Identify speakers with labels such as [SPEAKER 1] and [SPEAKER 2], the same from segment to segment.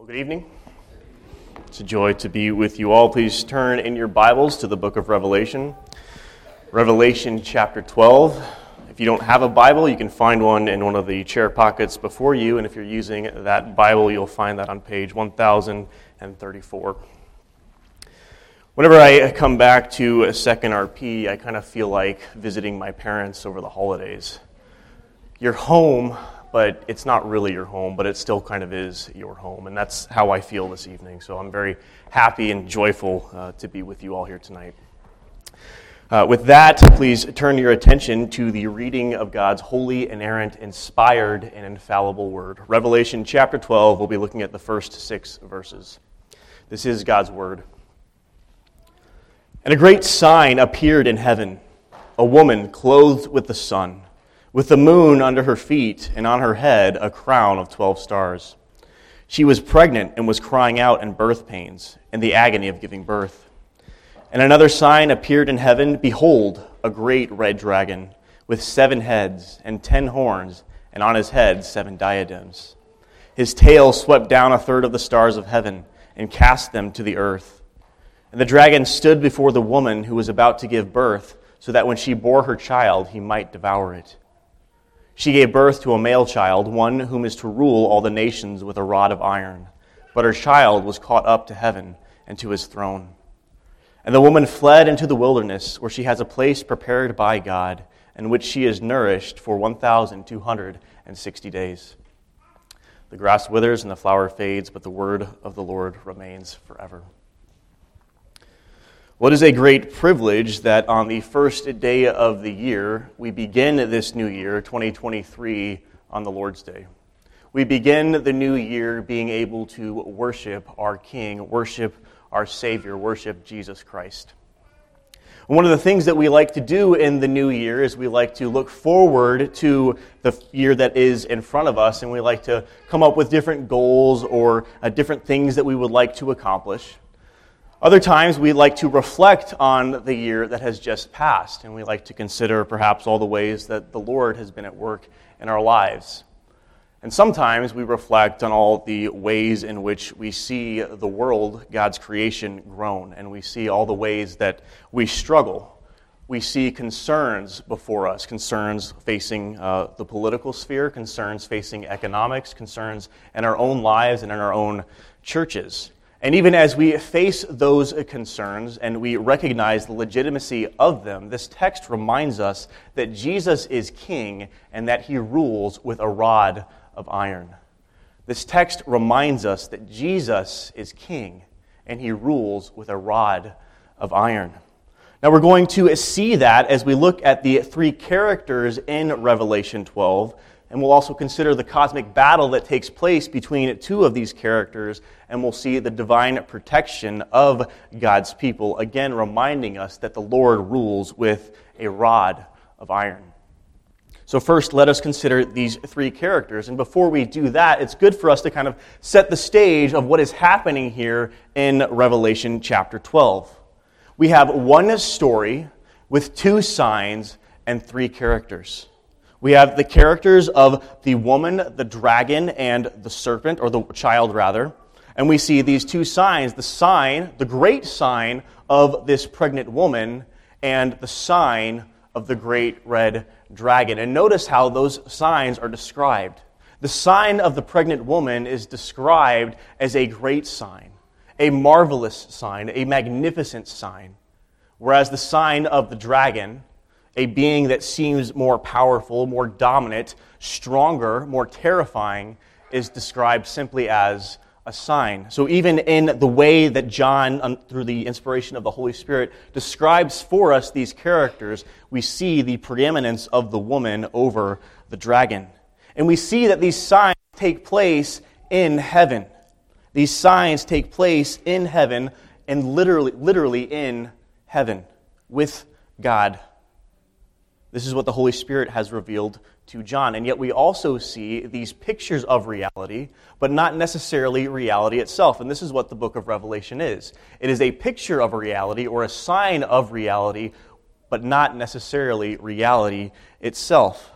[SPEAKER 1] Well, good evening. It's a joy to be with you all. Please turn in your Bibles to the book of Revelation, Revelation chapter 12. If you don't have a Bible, you can find one in one of the chair pockets before you, and if you're using that Bible, you'll find that on page 1034. Whenever I come back to a second RP, I kind of feel like visiting my parents over the holidays. You're home, but it's not really your home, but it still kind of is your home. And that's how I feel this evening. So I'm very happy and joyful uh, to be with you all here tonight. Uh, with that, please turn your attention to the reading of God's holy, inerrant, inspired, and infallible word. Revelation chapter 12, we'll be looking at the first six verses. This is God's word. And a great sign appeared in heaven a woman clothed with the sun with the moon under her feet, and on her head a crown of twelve stars. She was pregnant and was crying out in birth pains, in the agony of giving birth. And another sign appeared in heaven Behold, a great red dragon, with seven heads and ten horns, and on his head seven diadems. His tail swept down a third of the stars of heaven and cast them to the earth. And the dragon stood before the woman who was about to give birth, so that when she bore her child, he might devour it. She gave birth to a male child, one whom is to rule all the nations with a rod of iron. But her child was caught up to heaven and to his throne. And the woman fled into the wilderness, where she has a place prepared by God, in which she is nourished for 1,260 days. The grass withers and the flower fades, but the word of the Lord remains forever. What is a great privilege that on the first day of the year, we begin this new year, 2023, on the Lord's Day. We begin the new year being able to worship our King, worship our Savior, worship Jesus Christ. One of the things that we like to do in the new year is we like to look forward to the year that is in front of us, and we like to come up with different goals or uh, different things that we would like to accomplish. Other times, we like to reflect on the year that has just passed, and we like to consider perhaps all the ways that the Lord has been at work in our lives. And sometimes we reflect on all the ways in which we see the world, God's creation, grown, and we see all the ways that we struggle. We see concerns before us concerns facing uh, the political sphere, concerns facing economics, concerns in our own lives and in our own churches. And even as we face those concerns and we recognize the legitimacy of them, this text reminds us that Jesus is king and that he rules with a rod of iron. This text reminds us that Jesus is king and he rules with a rod of iron. Now, we're going to see that as we look at the three characters in Revelation 12 and we'll also consider the cosmic battle that takes place between two of these characters, and we'll see the divine protection of God's people, again reminding us that the Lord rules with a rod of iron. So, first, let us consider these three characters. And before we do that, it's good for us to kind of set the stage of what is happening here in Revelation chapter 12. We have one story with two signs and three characters. We have the characters of the woman, the dragon, and the serpent, or the child rather. And we see these two signs the sign, the great sign of this pregnant woman, and the sign of the great red dragon. And notice how those signs are described. The sign of the pregnant woman is described as a great sign, a marvelous sign, a magnificent sign. Whereas the sign of the dragon a being that seems more powerful, more dominant, stronger, more terrifying, is described simply as a sign. So, even in the way that John, through the inspiration of the Holy Spirit, describes for us these characters, we see the preeminence of the woman over the dragon. And we see that these signs take place in heaven. These signs take place in heaven and literally, literally in heaven with God. This is what the Holy Spirit has revealed to John. And yet we also see these pictures of reality, but not necessarily reality itself. And this is what the book of Revelation is it is a picture of a reality or a sign of reality, but not necessarily reality itself.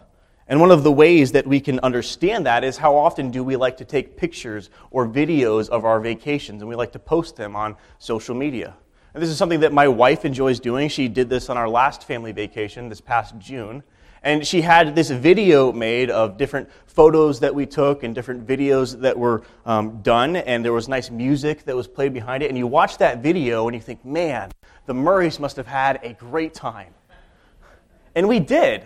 [SPEAKER 1] And one of the ways that we can understand that is how often do we like to take pictures or videos of our vacations and we like to post them on social media. And this is something that my wife enjoys doing. She did this on our last family vacation this past June. And she had this video made of different photos that we took and different videos that were um, done. And there was nice music that was played behind it. And you watch that video and you think, man, the Murrays must have had a great time. And we did.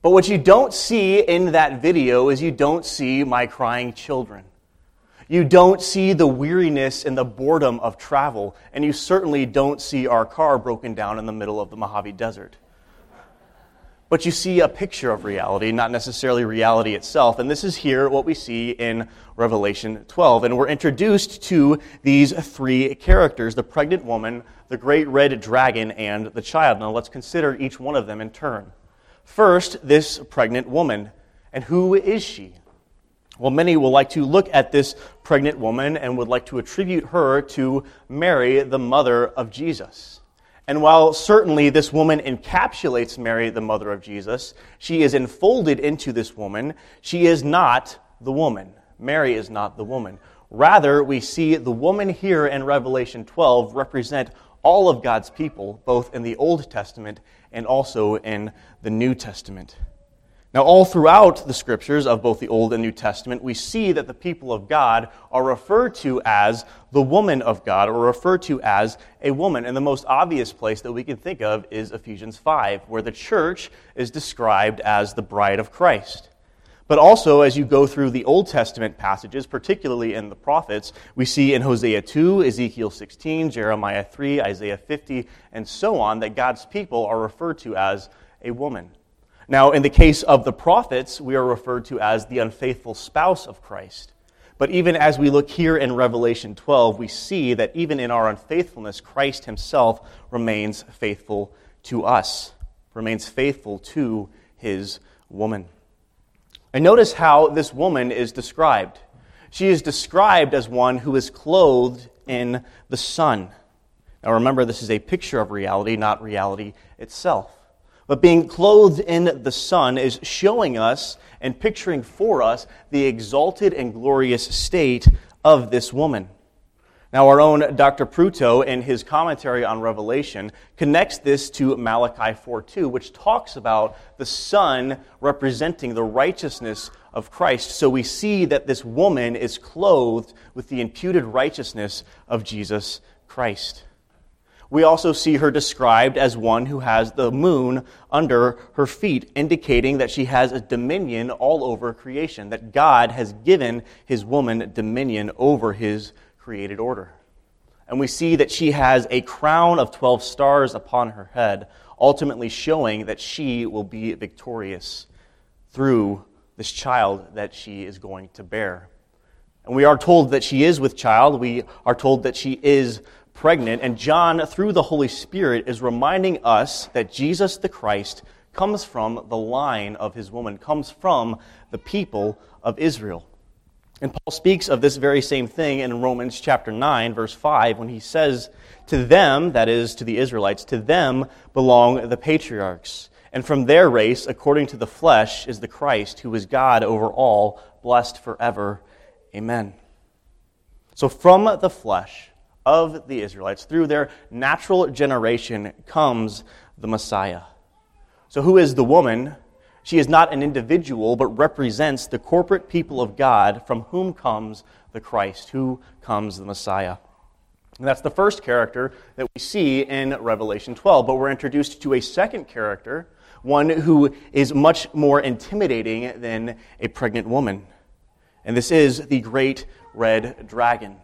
[SPEAKER 1] But what you don't see in that video is you don't see my crying children. You don't see the weariness and the boredom of travel, and you certainly don't see our car broken down in the middle of the Mojave Desert. But you see a picture of reality, not necessarily reality itself. And this is here what we see in Revelation 12. And we're introduced to these three characters the pregnant woman, the great red dragon, and the child. Now let's consider each one of them in turn. First, this pregnant woman. And who is she? Well, many will like to look at this pregnant woman and would like to attribute her to Mary, the mother of Jesus. And while certainly this woman encapsulates Mary, the mother of Jesus, she is enfolded into this woman. She is not the woman. Mary is not the woman. Rather, we see the woman here in Revelation 12 represent all of God's people, both in the Old Testament and also in the New Testament. Now, all throughout the scriptures of both the Old and New Testament, we see that the people of God are referred to as the woman of God, or referred to as a woman. And the most obvious place that we can think of is Ephesians 5, where the church is described as the bride of Christ. But also, as you go through the Old Testament passages, particularly in the prophets, we see in Hosea 2, Ezekiel 16, Jeremiah 3, Isaiah 50, and so on, that God's people are referred to as a woman. Now, in the case of the prophets, we are referred to as the unfaithful spouse of Christ. But even as we look here in Revelation 12, we see that even in our unfaithfulness, Christ himself remains faithful to us, remains faithful to his woman. And notice how this woman is described. She is described as one who is clothed in the sun. Now remember, this is a picture of reality, not reality itself. But being clothed in the sun is showing us and picturing for us the exalted and glorious state of this woman. Now, our own Dr. Pruto, in his commentary on Revelation, connects this to Malachi 4:2, which talks about the sun representing the righteousness of Christ. So we see that this woman is clothed with the imputed righteousness of Jesus Christ. We also see her described as one who has the moon under her feet, indicating that she has a dominion all over creation, that God has given his woman dominion over his created order. And we see that she has a crown of 12 stars upon her head, ultimately showing that she will be victorious through this child that she is going to bear. And we are told that she is with child. We are told that she is pregnant, and John, through the Holy Spirit, is reminding us that Jesus the Christ comes from the line of his woman, comes from the people of Israel. And Paul speaks of this very same thing in Romans chapter 9, verse 5, when he says, To them, that is, to the Israelites, to them belong the patriarchs. And from their race, according to the flesh, is the Christ, who is God over all, blessed forever. Amen. So from the flesh, of the Israelites, through their natural generation, comes the Messiah. So, who is the woman? She is not an individual, but represents the corporate people of God from whom comes the Christ, who comes the Messiah. And that's the first character that we see in Revelation 12. But we're introduced to a second character, one who is much more intimidating than a pregnant woman. And this is the great red dragon.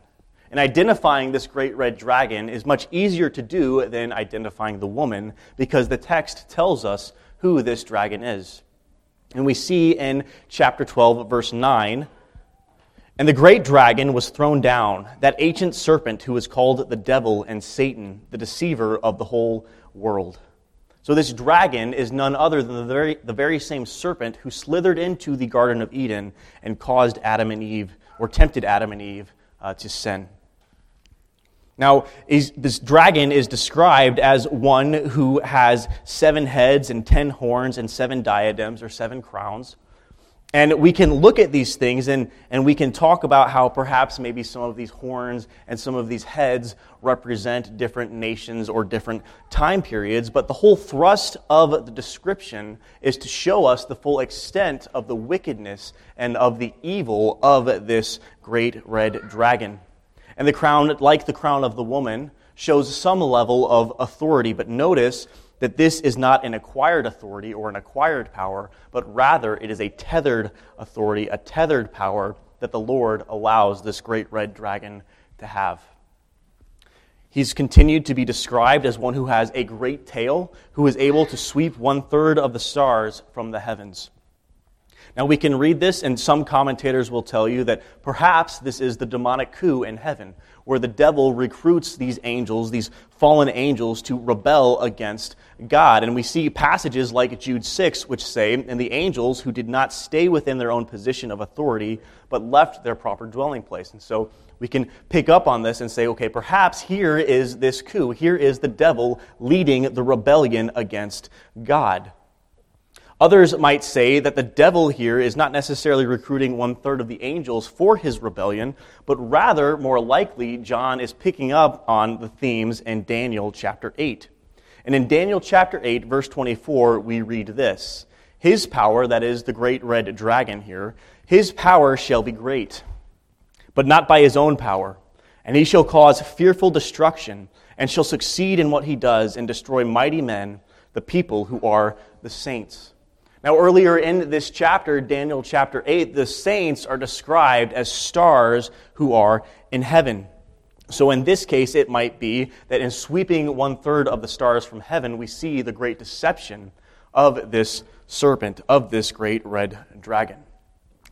[SPEAKER 1] And identifying this great red dragon is much easier to do than identifying the woman because the text tells us who this dragon is. And we see in chapter 12, verse 9 And the great dragon was thrown down, that ancient serpent who is called the devil and Satan, the deceiver of the whole world. So, this dragon is none other than the very, the very same serpent who slithered into the Garden of Eden and caused Adam and Eve, or tempted Adam and Eve, uh, to sin. Now, this dragon is described as one who has seven heads and ten horns and seven diadems or seven crowns. And we can look at these things and, and we can talk about how perhaps maybe some of these horns and some of these heads represent different nations or different time periods. But the whole thrust of the description is to show us the full extent of the wickedness and of the evil of this great red dragon. And the crown, like the crown of the woman, shows some level of authority. But notice that this is not an acquired authority or an acquired power, but rather it is a tethered authority, a tethered power that the Lord allows this great red dragon to have. He's continued to be described as one who has a great tail, who is able to sweep one third of the stars from the heavens. Now, we can read this, and some commentators will tell you that perhaps this is the demonic coup in heaven, where the devil recruits these angels, these fallen angels, to rebel against God. And we see passages like Jude 6, which say, And the angels who did not stay within their own position of authority, but left their proper dwelling place. And so we can pick up on this and say, okay, perhaps here is this coup. Here is the devil leading the rebellion against God. Others might say that the devil here is not necessarily recruiting one third of the angels for his rebellion, but rather, more likely, John is picking up on the themes in Daniel chapter 8. And in Daniel chapter 8, verse 24, we read this His power, that is the great red dragon here, his power shall be great, but not by his own power. And he shall cause fearful destruction, and shall succeed in what he does, and destroy mighty men, the people who are the saints. Now, earlier in this chapter, Daniel chapter 8, the saints are described as stars who are in heaven. So, in this case, it might be that in sweeping one third of the stars from heaven, we see the great deception of this serpent, of this great red dragon.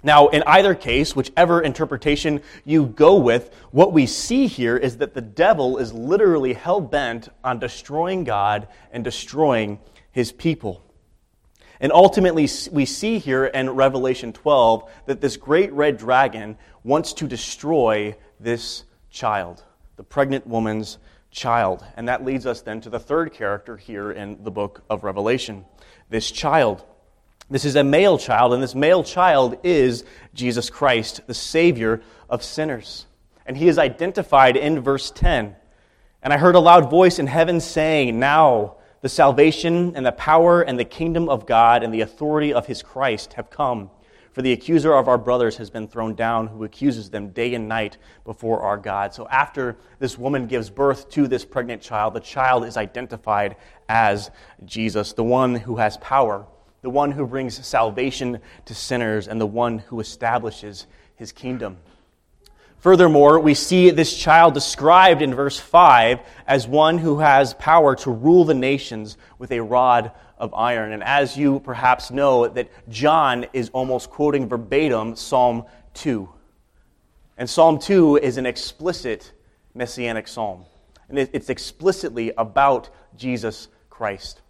[SPEAKER 1] Now, in either case, whichever interpretation you go with, what we see here is that the devil is literally hell bent on destroying God and destroying his people. And ultimately, we see here in Revelation 12 that this great red dragon wants to destroy this child, the pregnant woman's child. And that leads us then to the third character here in the book of Revelation this child. This is a male child, and this male child is Jesus Christ, the Savior of sinners. And he is identified in verse 10. And I heard a loud voice in heaven saying, Now, the salvation and the power and the kingdom of God and the authority of his Christ have come. For the accuser of our brothers has been thrown down, who accuses them day and night before our God. So, after this woman gives birth to this pregnant child, the child is identified as Jesus, the one who has power, the one who brings salvation to sinners, and the one who establishes his kingdom. Furthermore, we see this child described in verse 5 as one who has power to rule the nations with a rod of iron. And as you perhaps know, that John is almost quoting verbatim Psalm 2. And Psalm 2 is an explicit messianic psalm. And it's explicitly about Jesus Christ.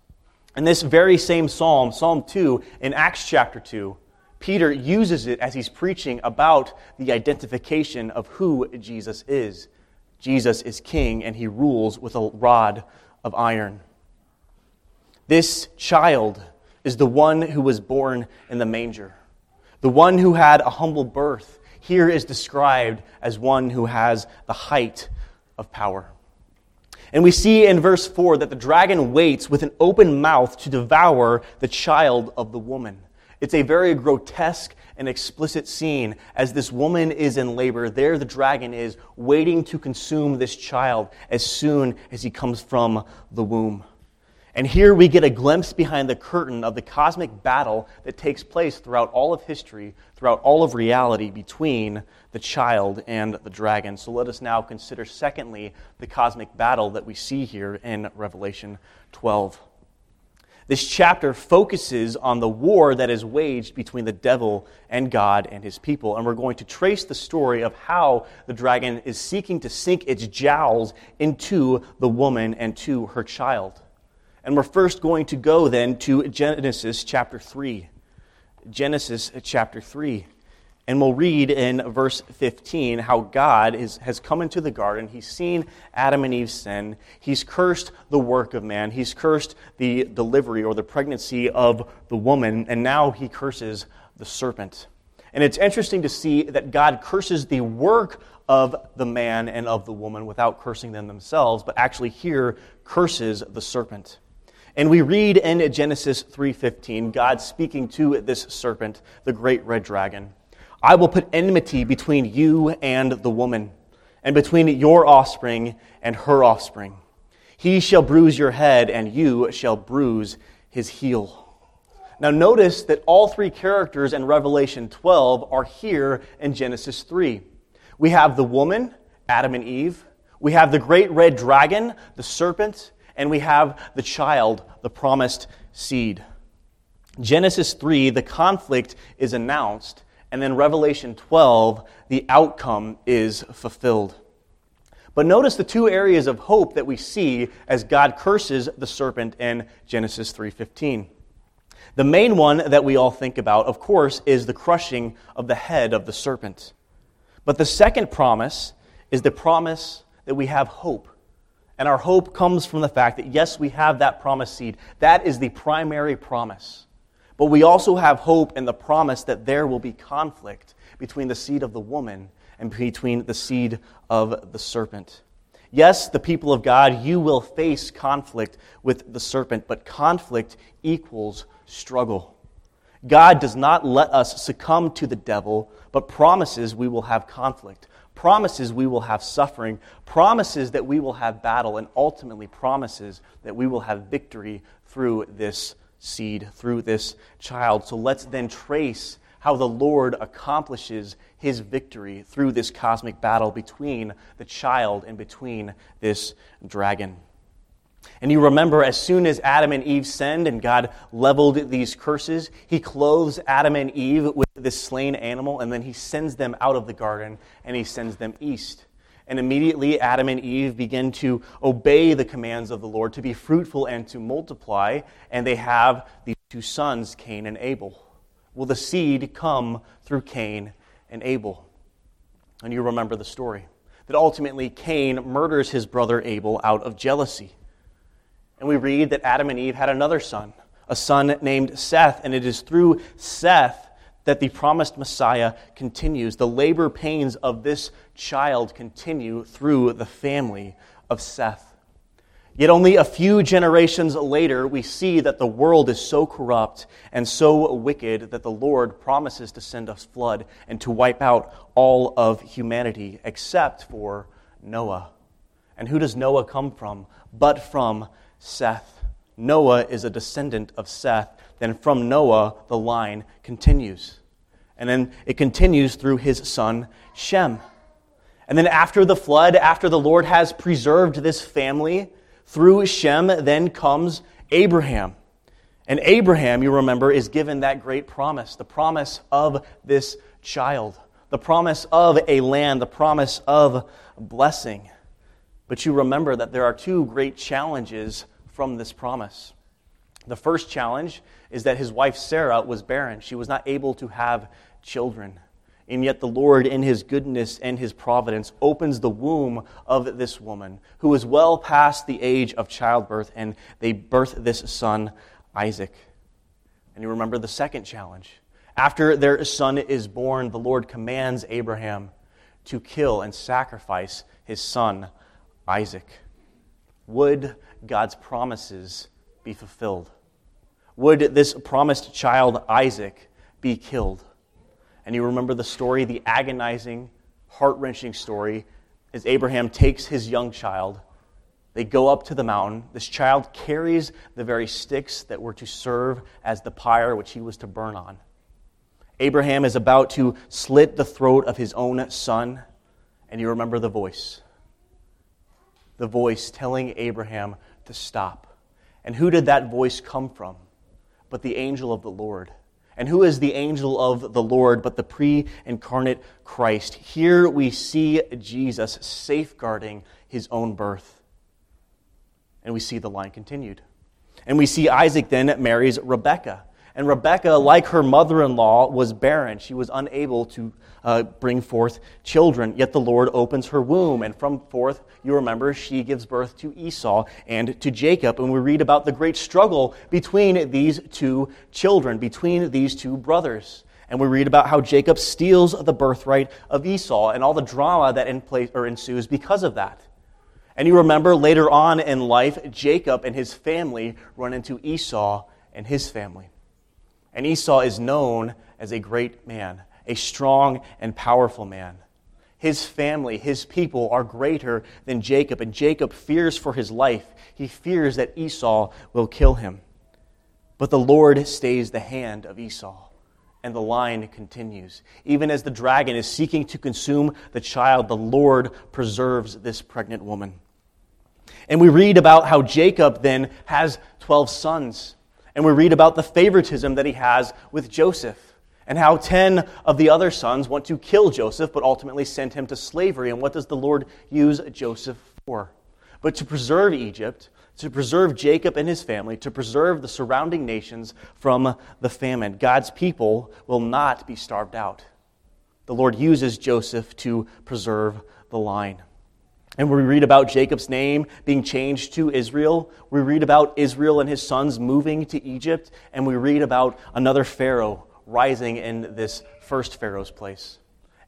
[SPEAKER 1] And this very same psalm, Psalm 2, in Acts chapter 2, Peter uses it as he's preaching about the identification of who Jesus is. Jesus is king and he rules with a rod of iron. This child is the one who was born in the manger, the one who had a humble birth. Here is described as one who has the height of power. And we see in verse 4 that the dragon waits with an open mouth to devour the child of the woman. It's a very grotesque and explicit scene as this woman is in labor. There, the dragon is waiting to consume this child as soon as he comes from the womb. And here we get a glimpse behind the curtain of the cosmic battle that takes place throughout all of history, throughout all of reality between the child and the dragon. So let us now consider, secondly, the cosmic battle that we see here in Revelation 12. This chapter focuses on the war that is waged between the devil and God and his people. And we're going to trace the story of how the dragon is seeking to sink its jowls into the woman and to her child. And we're first going to go then to Genesis chapter 3. Genesis chapter 3. And we'll read in verse 15 how God is, has come into the garden. He's seen Adam and Eve sin. He's cursed the work of man. He's cursed the delivery or the pregnancy of the woman. And now he curses the serpent. And it's interesting to see that God curses the work of the man and of the woman without cursing them themselves, but actually here curses the serpent. And we read in Genesis 3:15 God speaking to this serpent, the great red dragon. I will put enmity between you and the woman, and between your offspring and her offspring. He shall bruise your head, and you shall bruise his heel. Now, notice that all three characters in Revelation 12 are here in Genesis 3. We have the woman, Adam and Eve. We have the great red dragon, the serpent. And we have the child, the promised seed. Genesis 3, the conflict is announced and then Revelation 12, the outcome is fulfilled. But notice the two areas of hope that we see as God curses the serpent in Genesis 3:15. The main one that we all think about, of course, is the crushing of the head of the serpent. But the second promise is the promise that we have hope. And our hope comes from the fact that, yes, we have that promised seed. That is the primary promise. But we also have hope in the promise that there will be conflict between the seed of the woman and between the seed of the serpent. Yes, the people of God, you will face conflict with the serpent, but conflict equals struggle. God does not let us succumb to the devil, but promises we will have conflict, promises we will have suffering, promises that we will have battle, and ultimately promises that we will have victory through this seed through this child. So let's then trace how the Lord accomplishes his victory through this cosmic battle between the child and between this dragon. And you remember, as soon as Adam and Eve sinned and God leveled these curses, he clothes Adam and Eve with this slain animal, and then he sends them out of the garden and he sends them east. And immediately Adam and Eve begin to obey the commands of the Lord to be fruitful and to multiply, and they have these two sons, Cain and Abel. Will the seed come through Cain and Abel? And you remember the story that ultimately Cain murders his brother Abel out of jealousy. And we read that Adam and Eve had another son, a son named Seth, and it is through Seth that the promised Messiah continues. The labor pains of this child continue through the family of Seth. Yet only a few generations later, we see that the world is so corrupt and so wicked that the Lord promises to send us flood and to wipe out all of humanity except for Noah. And who does Noah come from? But from Seth. Noah is a descendant of Seth. Then from Noah, the line continues. And then it continues through his son, Shem. And then after the flood, after the Lord has preserved this family, through Shem then comes Abraham. And Abraham, you remember, is given that great promise the promise of this child, the promise of a land, the promise of blessing. But you remember that there are two great challenges from this promise. The first challenge is that his wife Sarah was barren. She was not able to have children. And yet, the Lord, in his goodness and his providence, opens the womb of this woman who is well past the age of childbirth, and they birth this son, Isaac. And you remember the second challenge. After their son is born, the Lord commands Abraham to kill and sacrifice his son, Isaac. Would God's promises be fulfilled? Would this promised child, Isaac, be killed? And you remember the story, the agonizing, heart wrenching story, as Abraham takes his young child. They go up to the mountain. This child carries the very sticks that were to serve as the pyre which he was to burn on. Abraham is about to slit the throat of his own son, and you remember the voice. The voice telling Abraham to stop. And who did that voice come from? But the angel of the Lord. And who is the angel of the Lord but the pre incarnate Christ? Here we see Jesus safeguarding his own birth. And we see the line continued. And we see Isaac then marries Rebekah. And Rebekah, like her mother in law, was barren. She was unable to uh, bring forth children. Yet the Lord opens her womb, and from forth, you remember, she gives birth to Esau and to Jacob. And we read about the great struggle between these two children, between these two brothers. And we read about how Jacob steals the birthright of Esau and all the drama that in place, or ensues because of that. And you remember later on in life, Jacob and his family run into Esau and his family. And Esau is known as a great man, a strong and powerful man. His family, his people are greater than Jacob, and Jacob fears for his life. He fears that Esau will kill him. But the Lord stays the hand of Esau, and the line continues. Even as the dragon is seeking to consume the child, the Lord preserves this pregnant woman. And we read about how Jacob then has 12 sons. And we read about the favoritism that he has with Joseph and how 10 of the other sons want to kill Joseph, but ultimately send him to slavery. And what does the Lord use Joseph for? But to preserve Egypt, to preserve Jacob and his family, to preserve the surrounding nations from the famine. God's people will not be starved out. The Lord uses Joseph to preserve the line. And we read about Jacob's name being changed to Israel. We read about Israel and his sons moving to Egypt. And we read about another Pharaoh rising in this first Pharaoh's place.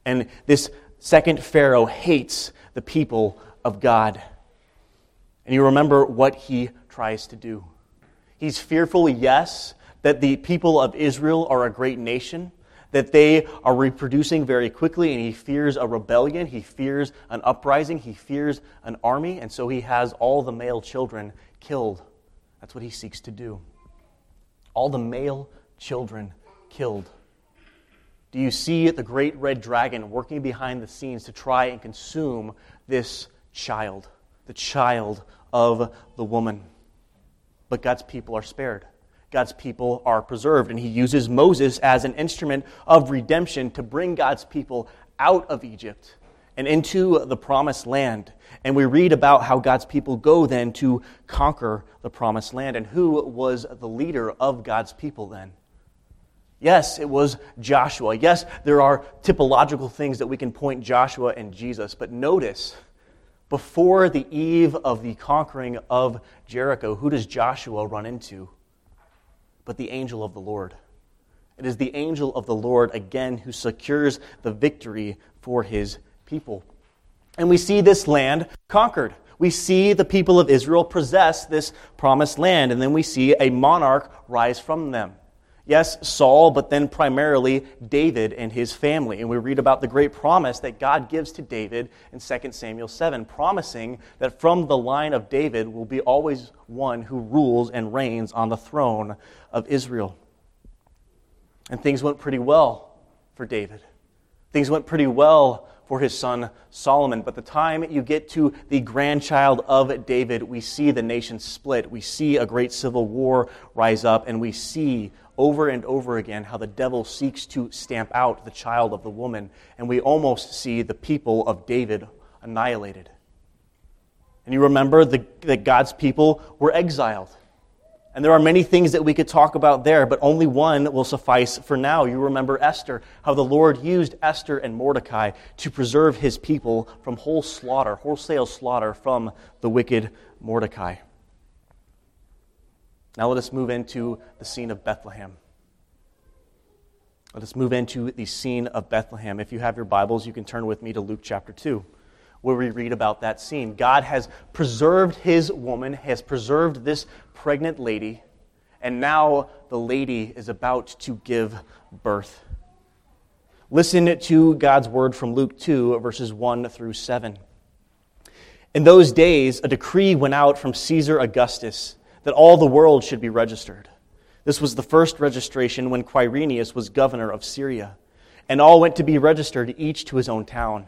[SPEAKER 1] And this second Pharaoh hates the people of God. And you remember what he tries to do. He's fearful, yes, that the people of Israel are a great nation that they are reproducing very quickly, and he fears a rebellion, he fears an uprising, he fears an army, and so he has all the male children killed. That's what he seeks to do. All the male children killed. Do you see the great red dragon working behind the scenes to try and consume this child, the child of the woman? But God's people are spared. God's people are preserved. And he uses Moses as an instrument of redemption to bring God's people out of Egypt and into the promised land. And we read about how God's people go then to conquer the promised land. And who was the leader of God's people then? Yes, it was Joshua. Yes, there are typological things that we can point Joshua and Jesus. But notice, before the eve of the conquering of Jericho, who does Joshua run into? But the angel of the Lord. It is the angel of the Lord, again, who secures the victory for his people. And we see this land conquered. We see the people of Israel possess this promised land, and then we see a monarch rise from them. Yes, Saul, but then primarily David and his family. And we read about the great promise that God gives to David in 2 Samuel 7, promising that from the line of David will be always one who rules and reigns on the throne of Israel. And things went pretty well for David. Things went pretty well for his son Solomon. But the time you get to the grandchild of David, we see the nation split. We see a great civil war rise up, and we see over and over again how the devil seeks to stamp out the child of the woman, and we almost see the people of David annihilated. And you remember the, that God's people were exiled. And there are many things that we could talk about there, but only one will suffice for now. You remember Esther, how the Lord used Esther and Mordecai to preserve his people from whole slaughter, wholesale slaughter from the wicked Mordecai. Now let us move into the scene of Bethlehem. Let us move into the scene of Bethlehem. If you have your Bibles, you can turn with me to Luke chapter 2, where we read about that scene. God has preserved his woman, has preserved this pregnant lady, and now the lady is about to give birth. Listen to God's word from Luke 2, verses 1 through 7. In those days, a decree went out from Caesar Augustus that all the world should be registered. This was the first registration when Quirinius was governor of Syria, and all went to be registered, each to his own town.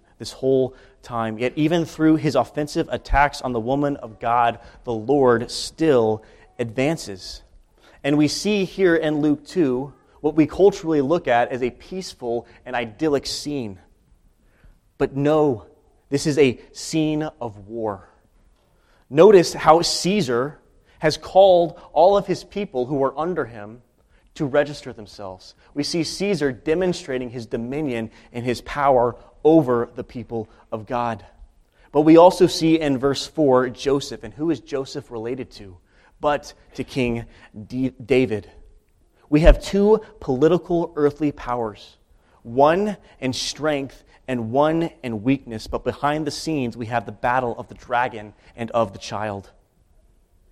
[SPEAKER 1] this whole time, yet, even through his offensive attacks on the woman of God, the Lord still advances. And we see here in Luke 2 what we culturally look at as a peaceful and idyllic scene. But no, this is a scene of war. Notice how Caesar has called all of his people who are under him to register themselves. We see Caesar demonstrating his dominion and his power over the people of God. But we also see in verse 4 Joseph. And who is Joseph related to? But to King D- David. We have two political earthly powers one in strength and one in weakness. But behind the scenes, we have the battle of the dragon and of the child.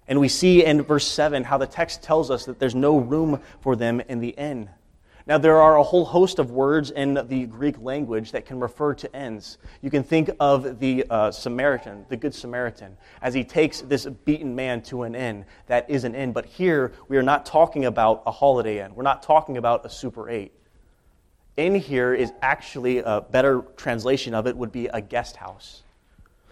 [SPEAKER 1] And we see in verse 7 how the text tells us that there's no room for them in the inn. Now, there are a whole host of words in the Greek language that can refer to ends. You can think of the uh, Samaritan, the Good Samaritan, as he takes this beaten man to an inn. That is an inn. But here, we are not talking about a holiday inn. We're not talking about a Super 8. In here is actually a better translation of it would be a guest house.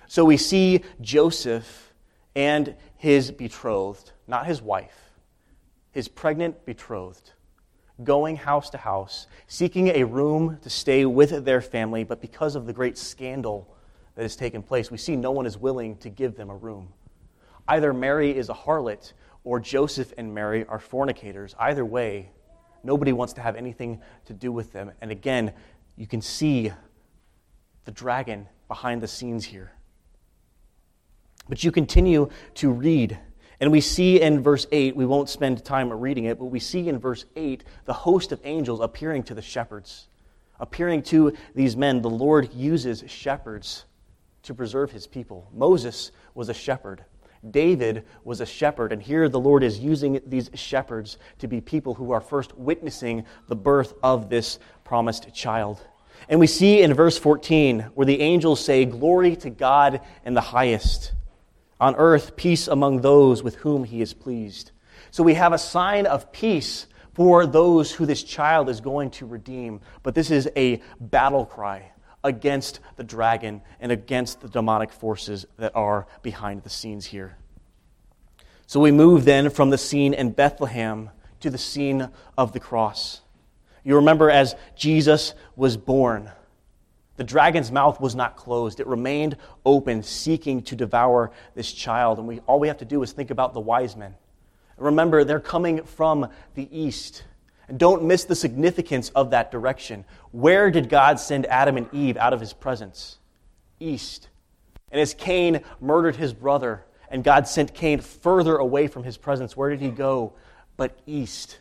[SPEAKER 1] So we see Joseph and his betrothed, not his wife, his pregnant betrothed, going house to house, seeking a room to stay with their family, but because of the great scandal that has taken place, we see no one is willing to give them a room. Either Mary is a harlot or Joseph and Mary are fornicators. Either way, nobody wants to have anything to do with them. And again, you can see the dragon behind the scenes here. But you continue to read. And we see in verse 8, we won't spend time reading it, but we see in verse 8 the host of angels appearing to the shepherds. Appearing to these men, the Lord uses shepherds to preserve his people. Moses was a shepherd. David was a shepherd, and here the Lord is using these shepherds to be people who are first witnessing the birth of this promised child. And we see in verse 14 where the angels say, Glory to God in the highest on earth, peace among those with whom he is pleased. So we have a sign of peace for those who this child is going to redeem. But this is a battle cry against the dragon and against the demonic forces that are behind the scenes here. So we move then from the scene in Bethlehem to the scene of the cross. You remember as Jesus was born, the dragon's mouth was not closed. It remained open, seeking to devour this child. And we, all we have to do is think about the wise men. Remember, they're coming from the east. And don't miss the significance of that direction. Where did God send Adam and Eve out of his presence? East. And as Cain murdered his brother, and God sent Cain further away from his presence, where did he go? But east.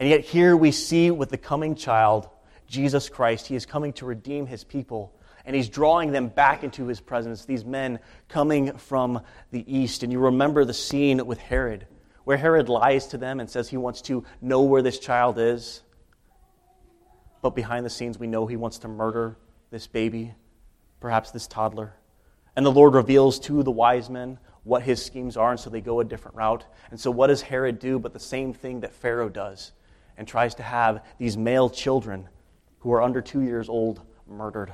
[SPEAKER 1] And yet, here we see with the coming child Jesus Christ. He is coming to redeem his people, and he's drawing them back into his presence, these men coming from the east. And you remember the scene with Herod, where Herod lies to them and says he wants to know where this child is. But behind the scenes, we know he wants to murder this baby, perhaps this toddler. And the Lord reveals to the wise men what his schemes are, and so they go a different route. And so, what does Herod do but the same thing that Pharaoh does and tries to have these male children who are under two years old murdered.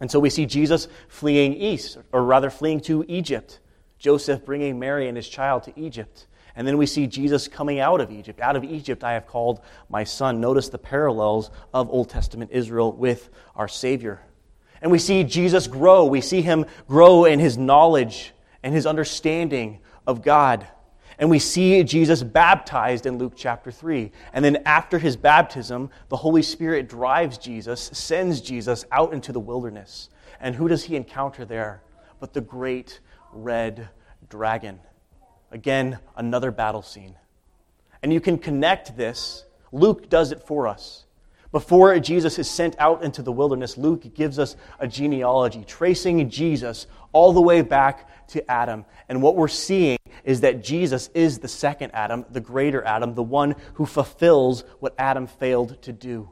[SPEAKER 1] And so we see Jesus fleeing east, or rather fleeing to Egypt. Joseph bringing Mary and his child to Egypt. And then we see Jesus coming out of Egypt. Out of Egypt I have called my son. Notice the parallels of Old Testament Israel with our Savior. And we see Jesus grow. We see him grow in his knowledge and his understanding of God. And we see Jesus baptized in Luke chapter 3. And then after his baptism, the Holy Spirit drives Jesus, sends Jesus out into the wilderness. And who does he encounter there? But the great red dragon. Again, another battle scene. And you can connect this. Luke does it for us. Before Jesus is sent out into the wilderness, Luke gives us a genealogy tracing Jesus all the way back to Adam. And what we're seeing is that Jesus is the second Adam, the greater Adam, the one who fulfills what Adam failed to do.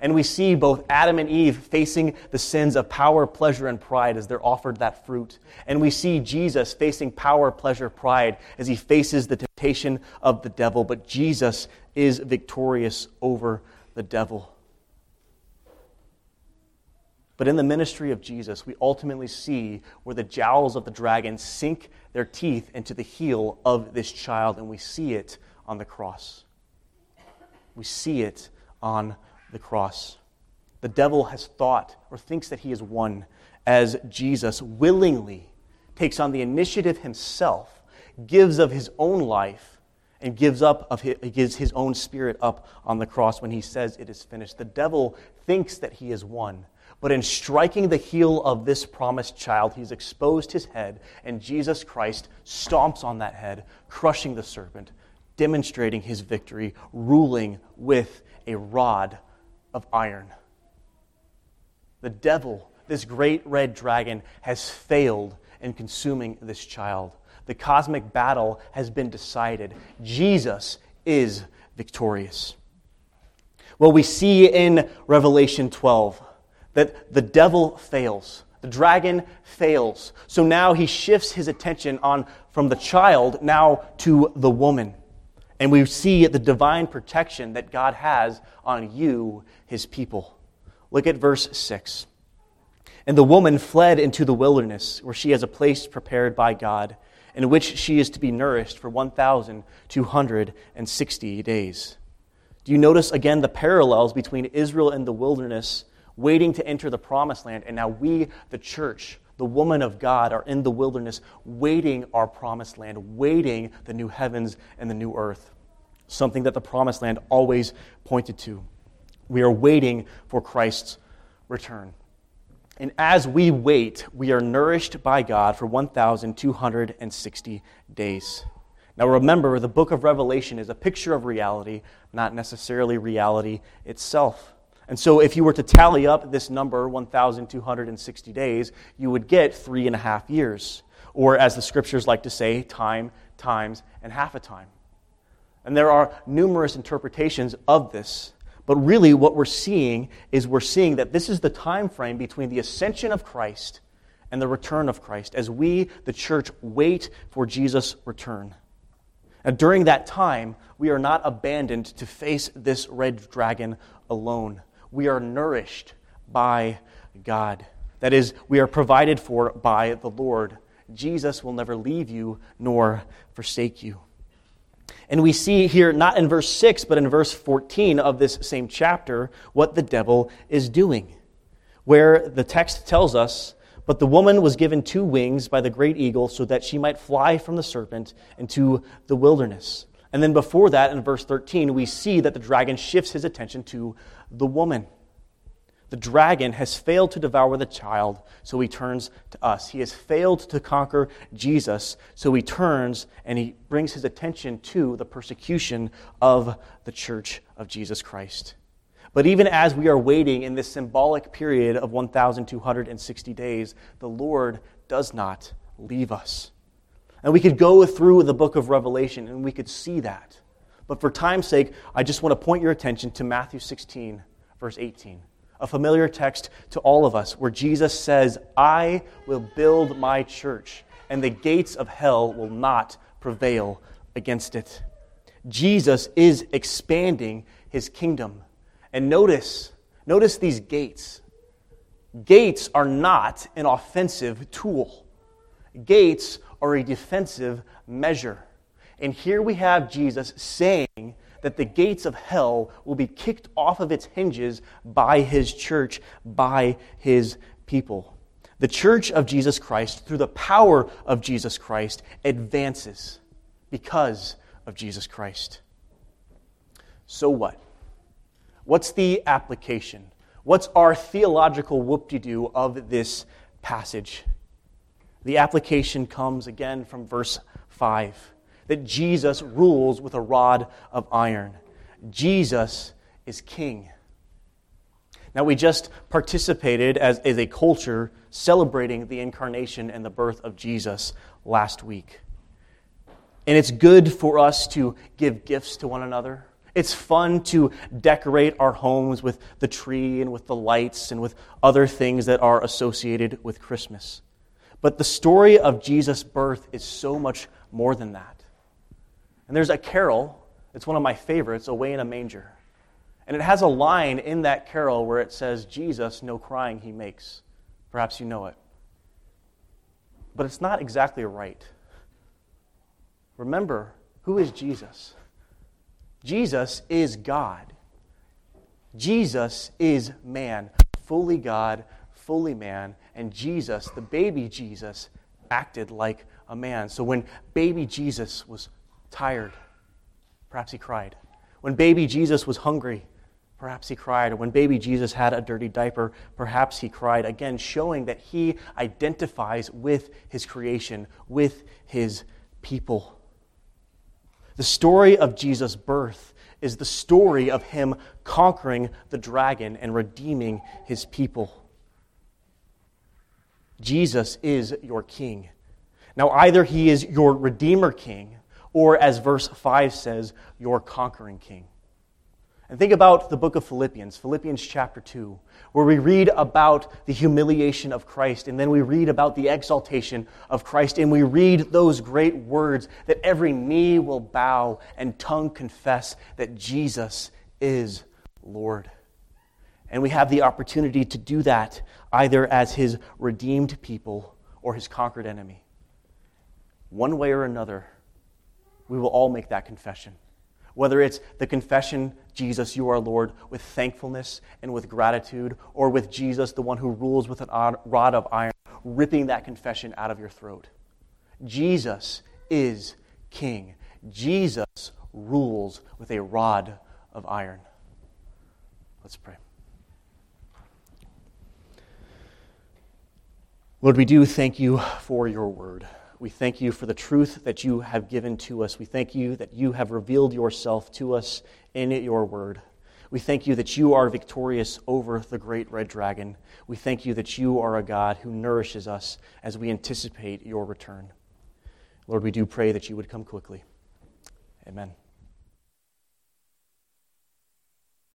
[SPEAKER 1] And we see both Adam and Eve facing the sins of power, pleasure, and pride as they're offered that fruit. And we see Jesus facing power, pleasure, pride as he faces the temptation of the devil. But Jesus is victorious over the devil. But in the ministry of Jesus, we ultimately see where the jowls of the dragon sink their teeth into the heel of this child, and we see it on the cross. We see it on the cross. The devil has thought or thinks that he has won as Jesus willingly takes on the initiative himself, gives of his own life, and gives up of his, gives his own spirit up on the cross when he says it is finished. The devil thinks that he has won but in striking the heel of this promised child, he's exposed his head, and Jesus Christ stomps on that head, crushing the serpent, demonstrating his victory, ruling with a rod of iron. The devil, this great red dragon, has failed in consuming this child. The cosmic battle has been decided. Jesus is victorious. Well, we see in Revelation 12 that the devil fails. The dragon fails. So now he shifts his attention on from the child now to the woman. And we see the divine protection that God has on you, his people. Look at verse 6. And the woman fled into the wilderness, where she has a place prepared by God, in which she is to be nourished for 1,260 days. Do you notice again the parallels between Israel and the wilderness waiting to enter the promised land. And now we, the church, the woman of God, are in the wilderness waiting our promised land, waiting the new heavens and the new earth. Something that the promised land always pointed to. We are waiting for Christ's return. And as we wait, we are nourished by God for 1,260 days. Now remember, the book of Revelation is a picture of reality, not necessarily reality itself. And so, if you were to tally up this number, 1,260 days, you would get three and a half years. Or, as the scriptures like to say, time, times, and half a time. And there are numerous interpretations of this. But really, what we're seeing is we're seeing that this is the time frame between the ascension of Christ and the return of Christ as we, the church, wait for Jesus' return. And during that time, we are not abandoned to face this red dragon alone we are nourished by God. That is, we are provided for by the Lord. Jesus will never leave you nor forsake you. And we see here, not in verse 6, but in verse 14 of this same chapter, what the devil is doing. Where the text tells us, But the woman was given two wings by the great eagle so that she might fly from the serpent into the wilderness. And then before that, in verse 13, we see that the dragon shifts his attention to the woman. The dragon has failed to devour the child, so he turns to us. He has failed to conquer Jesus, so he turns and he brings his attention to the persecution of the church of Jesus Christ. But even as we are waiting in this symbolic period of 1,260 days, the Lord does not leave us. And we could go through the book of Revelation and we could see that. But for time's sake, I just want to point your attention to Matthew 16, verse 18, a familiar text to all of us where Jesus says, I will build my church, and the gates of hell will not prevail against it. Jesus is expanding his kingdom. And notice, notice these gates. Gates are not an offensive tool. Gates are a defensive measure. And here we have Jesus saying that the gates of hell will be kicked off of its hinges by his church, by his people. The church of Jesus Christ, through the power of Jesus Christ, advances because of Jesus Christ. So what? What's the application? What's our theological whoop de doo of this passage? The application comes again from verse 5 that Jesus rules with a rod of iron. Jesus is king. Now, we just participated as, as a culture celebrating the incarnation and the birth of Jesus last week. And it's good for us to give gifts to one another. It's fun to decorate our homes with the tree and with the lights and with other things that are associated with Christmas. But the story of Jesus' birth is so much more than that. And there's a carol, it's one of my favorites, Away in a Manger. And it has a line in that carol where it says, Jesus, no crying he makes. Perhaps you know it. But it's not exactly right. Remember, who is Jesus? Jesus is God. Jesus is man, fully God, fully man. And Jesus, the baby Jesus, acted like a man. So when baby Jesus was tired, perhaps he cried. When baby Jesus was hungry, perhaps he cried. Or when baby Jesus had a dirty diaper, perhaps he cried. Again, showing that he identifies with his creation, with his people. The story of Jesus' birth is the story of him conquering the dragon and redeeming his people. Jesus is your king. Now, either he is your Redeemer King, or as verse 5 says, your conquering King. And think about the book of Philippians, Philippians chapter 2, where we read about the humiliation of Christ, and then we read about the exaltation of Christ, and we read those great words that every knee will bow and tongue confess that Jesus is Lord. And we have the opportunity to do that either as his redeemed people or his conquered enemy. One way or another, we will all make that confession. Whether it's the confession, Jesus, you are Lord, with thankfulness and with gratitude, or with Jesus, the one who rules with a rod of iron, ripping that confession out of your throat. Jesus is King. Jesus rules with a rod of iron. Let's pray. Lord, we do thank you for your word. We thank you for the truth that you have given to us. We thank you that you have revealed yourself to us in your word. We thank you that you are victorious over the great red dragon. We thank you that you are a God who nourishes us as we anticipate your return. Lord, we do pray that you would come quickly. Amen.